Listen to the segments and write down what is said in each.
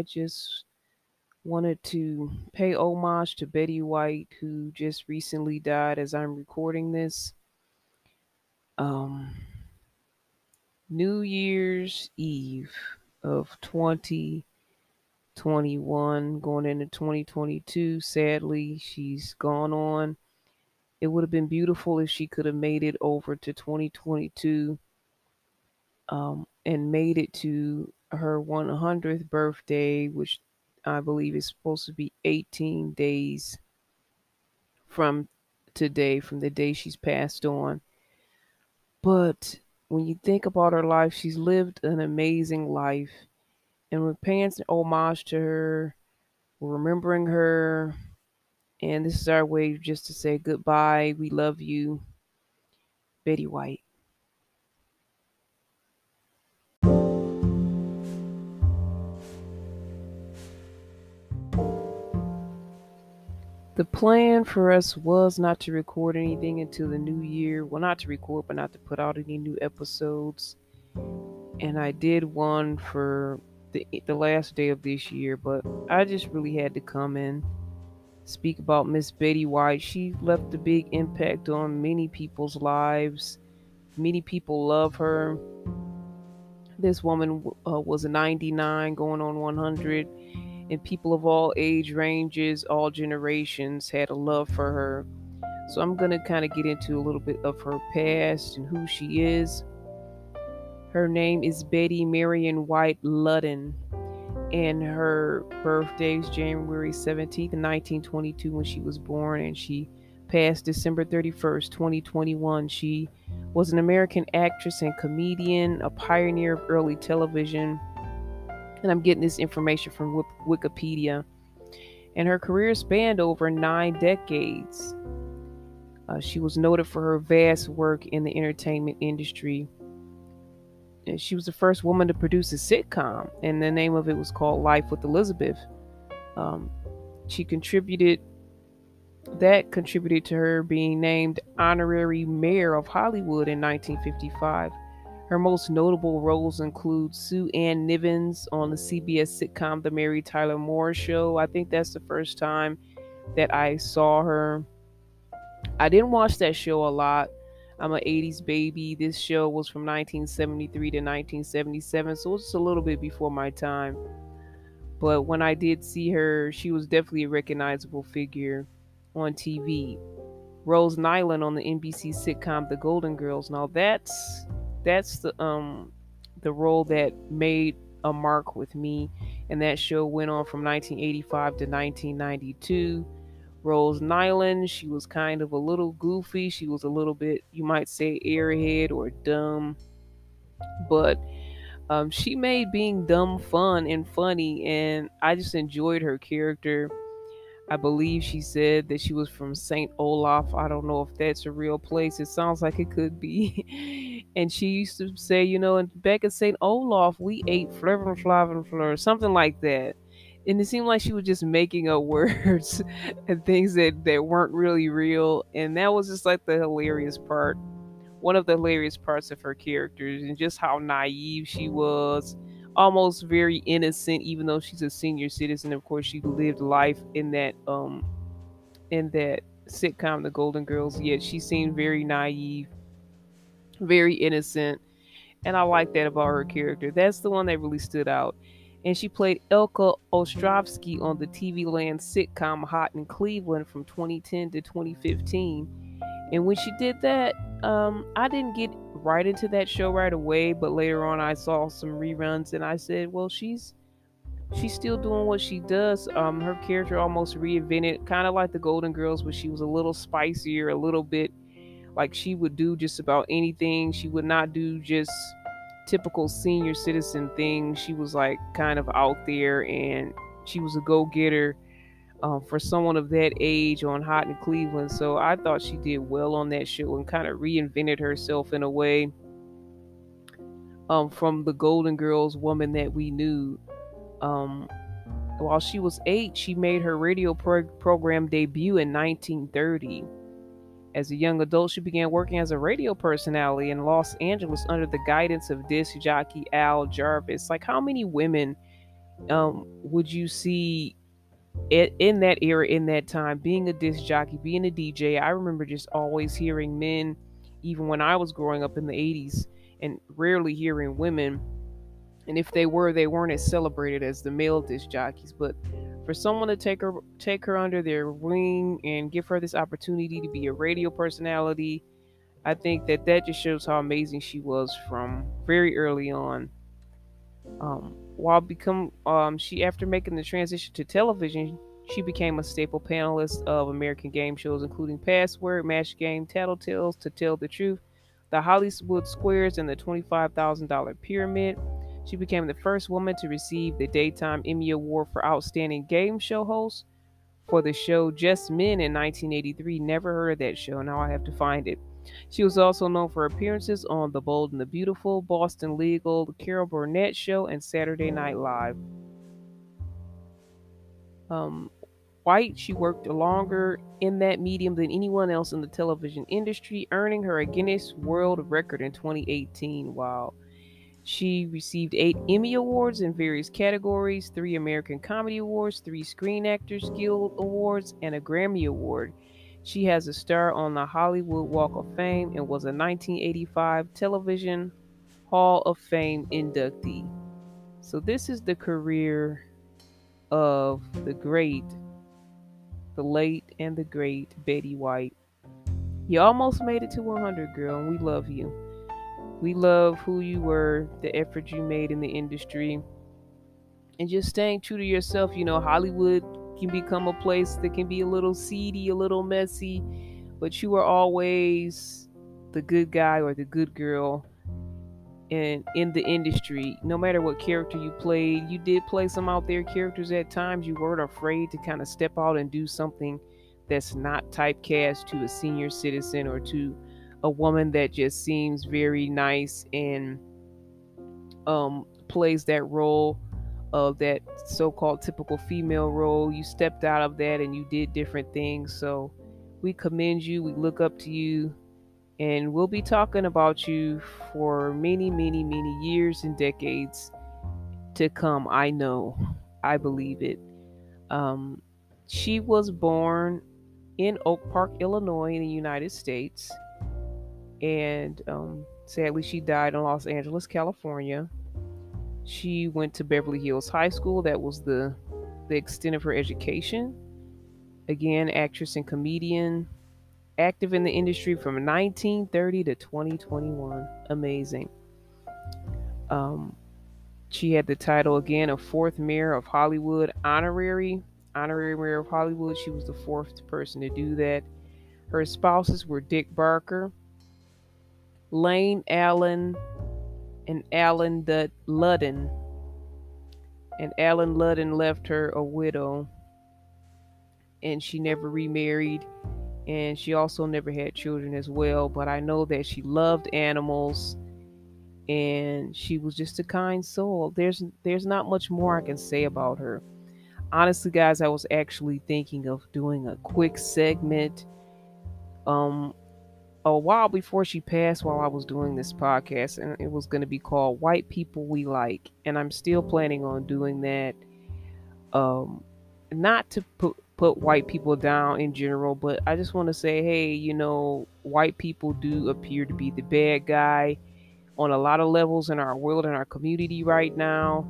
I just wanted to pay homage to Betty White, who just recently died as I'm recording this. Um, New Year's Eve of 2021, going into 2022. Sadly, she's gone on. It would have been beautiful if she could have made it over to 2022 um, and made it to her 100th birthday, which I believe is supposed to be 18 days from today, from the day she's passed on. But when you think about her life, she's lived an amazing life. And we're paying homage to her, we're remembering her. And this is our way just to say goodbye. We love you, Betty White. The plan for us was not to record anything until the new year. Well, not to record, but not to put out any new episodes. And I did one for the, the last day of this year, but I just really had to come in speak about Miss Betty White. She left a big impact on many people's lives. Many people love her. This woman uh, was 99, going on 100 and people of all age ranges, all generations had a love for her. So I'm going to kind of get into a little bit of her past and who she is. Her name is Betty Marion White Ludden, and her birthday is January 17th, 1922, when she was born, and she passed December 31st, 2021. She was an American actress and comedian, a pioneer of early television and I'm getting this information from Wikipedia. And her career spanned over nine decades. Uh, she was noted for her vast work in the entertainment industry. And she was the first woman to produce a sitcom, and the name of it was called Life with Elizabeth. Um, she contributed, that contributed to her being named honorary mayor of Hollywood in 1955. Her most notable roles include Sue Ann Nivens on the CBS sitcom The Mary Tyler Moore Show. I think that's the first time that I saw her. I didn't watch that show a lot. I'm an 80s baby. This show was from 1973 to 1977, so it's a little bit before my time. But when I did see her, she was definitely a recognizable figure on TV. Rose Nylund on the NBC sitcom The Golden Girls. Now that's that's the um the role that made a mark with me and that show went on from 1985 to 1992 rose nylund she was kind of a little goofy she was a little bit you might say airhead or dumb but um, she made being dumb fun and funny and i just enjoyed her character I believe she said that she was from St. Olaf. I don't know if that's a real place. It sounds like it could be. and she used to say, you know, and back at St. Olaf, we ate Flavin Flavin Fleur, something like that. And it seemed like she was just making up words and things that, that weren't really real. And that was just like the hilarious part. One of the hilarious parts of her characters and just how naive she was almost very innocent, even though she's a senior citizen. Of course, she lived life in that um in that sitcom, The Golden Girls. Yet she seemed very naive, very innocent, and I like that about her character. That's the one that really stood out. And she played Elka Ostrovsky on the TV land sitcom Hot in Cleveland from 2010 to 2015. And when she did that, um, I didn't get right into that show right away, but later on I saw some reruns and I said, well, she's she's still doing what she does. Um, her character almost reinvented, kind of like the Golden Girls, but she was a little spicier, a little bit like she would do just about anything. She would not do just typical senior citizen things. She was like kind of out there and she was a go getter um, for someone of that age on Hot in Cleveland. So I thought she did well on that show and kind of reinvented herself in a way um, from the Golden Girls woman that we knew. Um, while she was eight, she made her radio pro- program debut in 1930. As a young adult, she began working as a radio personality in Los Angeles under the guidance of disc jockey Al Jarvis. Like, how many women um, would you see in that era, in that time, being a disc jockey, being a DJ? I remember just always hearing men, even when I was growing up in the 80s, and rarely hearing women. And if they were, they weren't as celebrated as the male disc jockeys. But for someone to take her take her under their wing and give her this opportunity to be a radio personality i think that that just shows how amazing she was from very early on. Um, while become um, she after making the transition to television she became a staple panelist of american game shows including password match game tattletales to tell the truth the hollywood squares and the $25000 pyramid she became the first woman to receive the Daytime Emmy Award for Outstanding Game Show Host for the show Just Men in 1983. Never heard of that show. Now I have to find it. She was also known for appearances on The Bold and the Beautiful, Boston Legal, The Carol Burnett Show, and Saturday Night Live. Um, White, she worked longer in that medium than anyone else in the television industry, earning her a Guinness World Record in 2018. Wow. She received eight Emmy Awards in various categories, three American Comedy Awards, three Screen Actors Guild Awards, and a Grammy Award. She has a star on the Hollywood Walk of Fame and was a 1985 Television Hall of Fame inductee. So, this is the career of the great, the late, and the great Betty White. You almost made it to 100, girl, and we love you. We love who you were, the effort you made in the industry, and just staying true to yourself. You know, Hollywood can become a place that can be a little seedy, a little messy, but you were always the good guy or the good girl in in the industry no matter what character you played you did play some out there characters at times you weren't afraid to kind of step out and do something that's not typecast to a senior citizen or to a woman that just seems very nice and um, plays that role of that so-called typical female role. You stepped out of that and you did different things. So we commend you. We look up to you. And we'll be talking about you for many, many, many years and decades to come. I know. I believe it. Um, she was born in Oak Park, Illinois, in the United States and um, sadly, she died in Los Angeles, California. She went to Beverly Hills High School. That was the the extent of her education. Again, actress and comedian, active in the industry from 1930 to 2021. Amazing. Um, she had the title again of fourth mayor of Hollywood, honorary honorary mayor of Hollywood. She was the fourth person to do that. Her spouses were Dick Barker, Lane Allen and Allen Ludden. And Allen Ludden left her a widow. And she never remarried. And she also never had children as well. But I know that she loved animals and she was just a kind soul. There's there's not much more I can say about her. Honestly, guys, I was actually thinking of doing a quick segment um a while before she passed while I was doing this podcast, and it was going to be called White People We Like. And I'm still planning on doing that. Um, not to put put white people down in general, but I just want to say, hey, you know, white people do appear to be the bad guy on a lot of levels in our world and our community right now.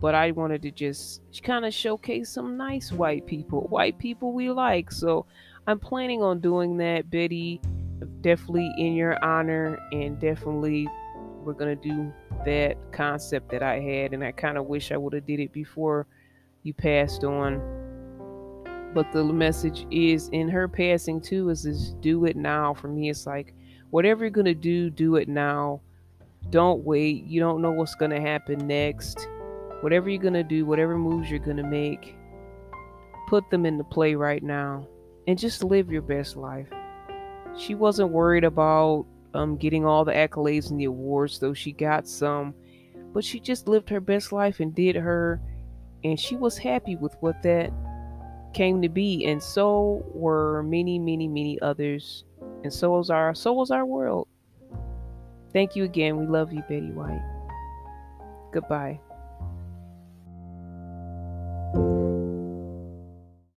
But I wanted to just kind of showcase some nice white people, white people we like. So I'm planning on doing that, Betty definitely in your honor and definitely we're gonna do that concept that I had and I kind of wish I would have did it before you passed on. But the message is in her passing too is is do it now for me. It's like whatever you're gonna do do it now. Don't wait. You don't know what's gonna happen next. Whatever you're gonna do whatever moves you're gonna make put them into play right now and just live your best life she wasn't worried about um, getting all the accolades and the awards, though she got some. But she just lived her best life and did her, and she was happy with what that came to be, and so were many, many, many others, and so was our so was our world. Thank you again. We love you, Betty White. Goodbye.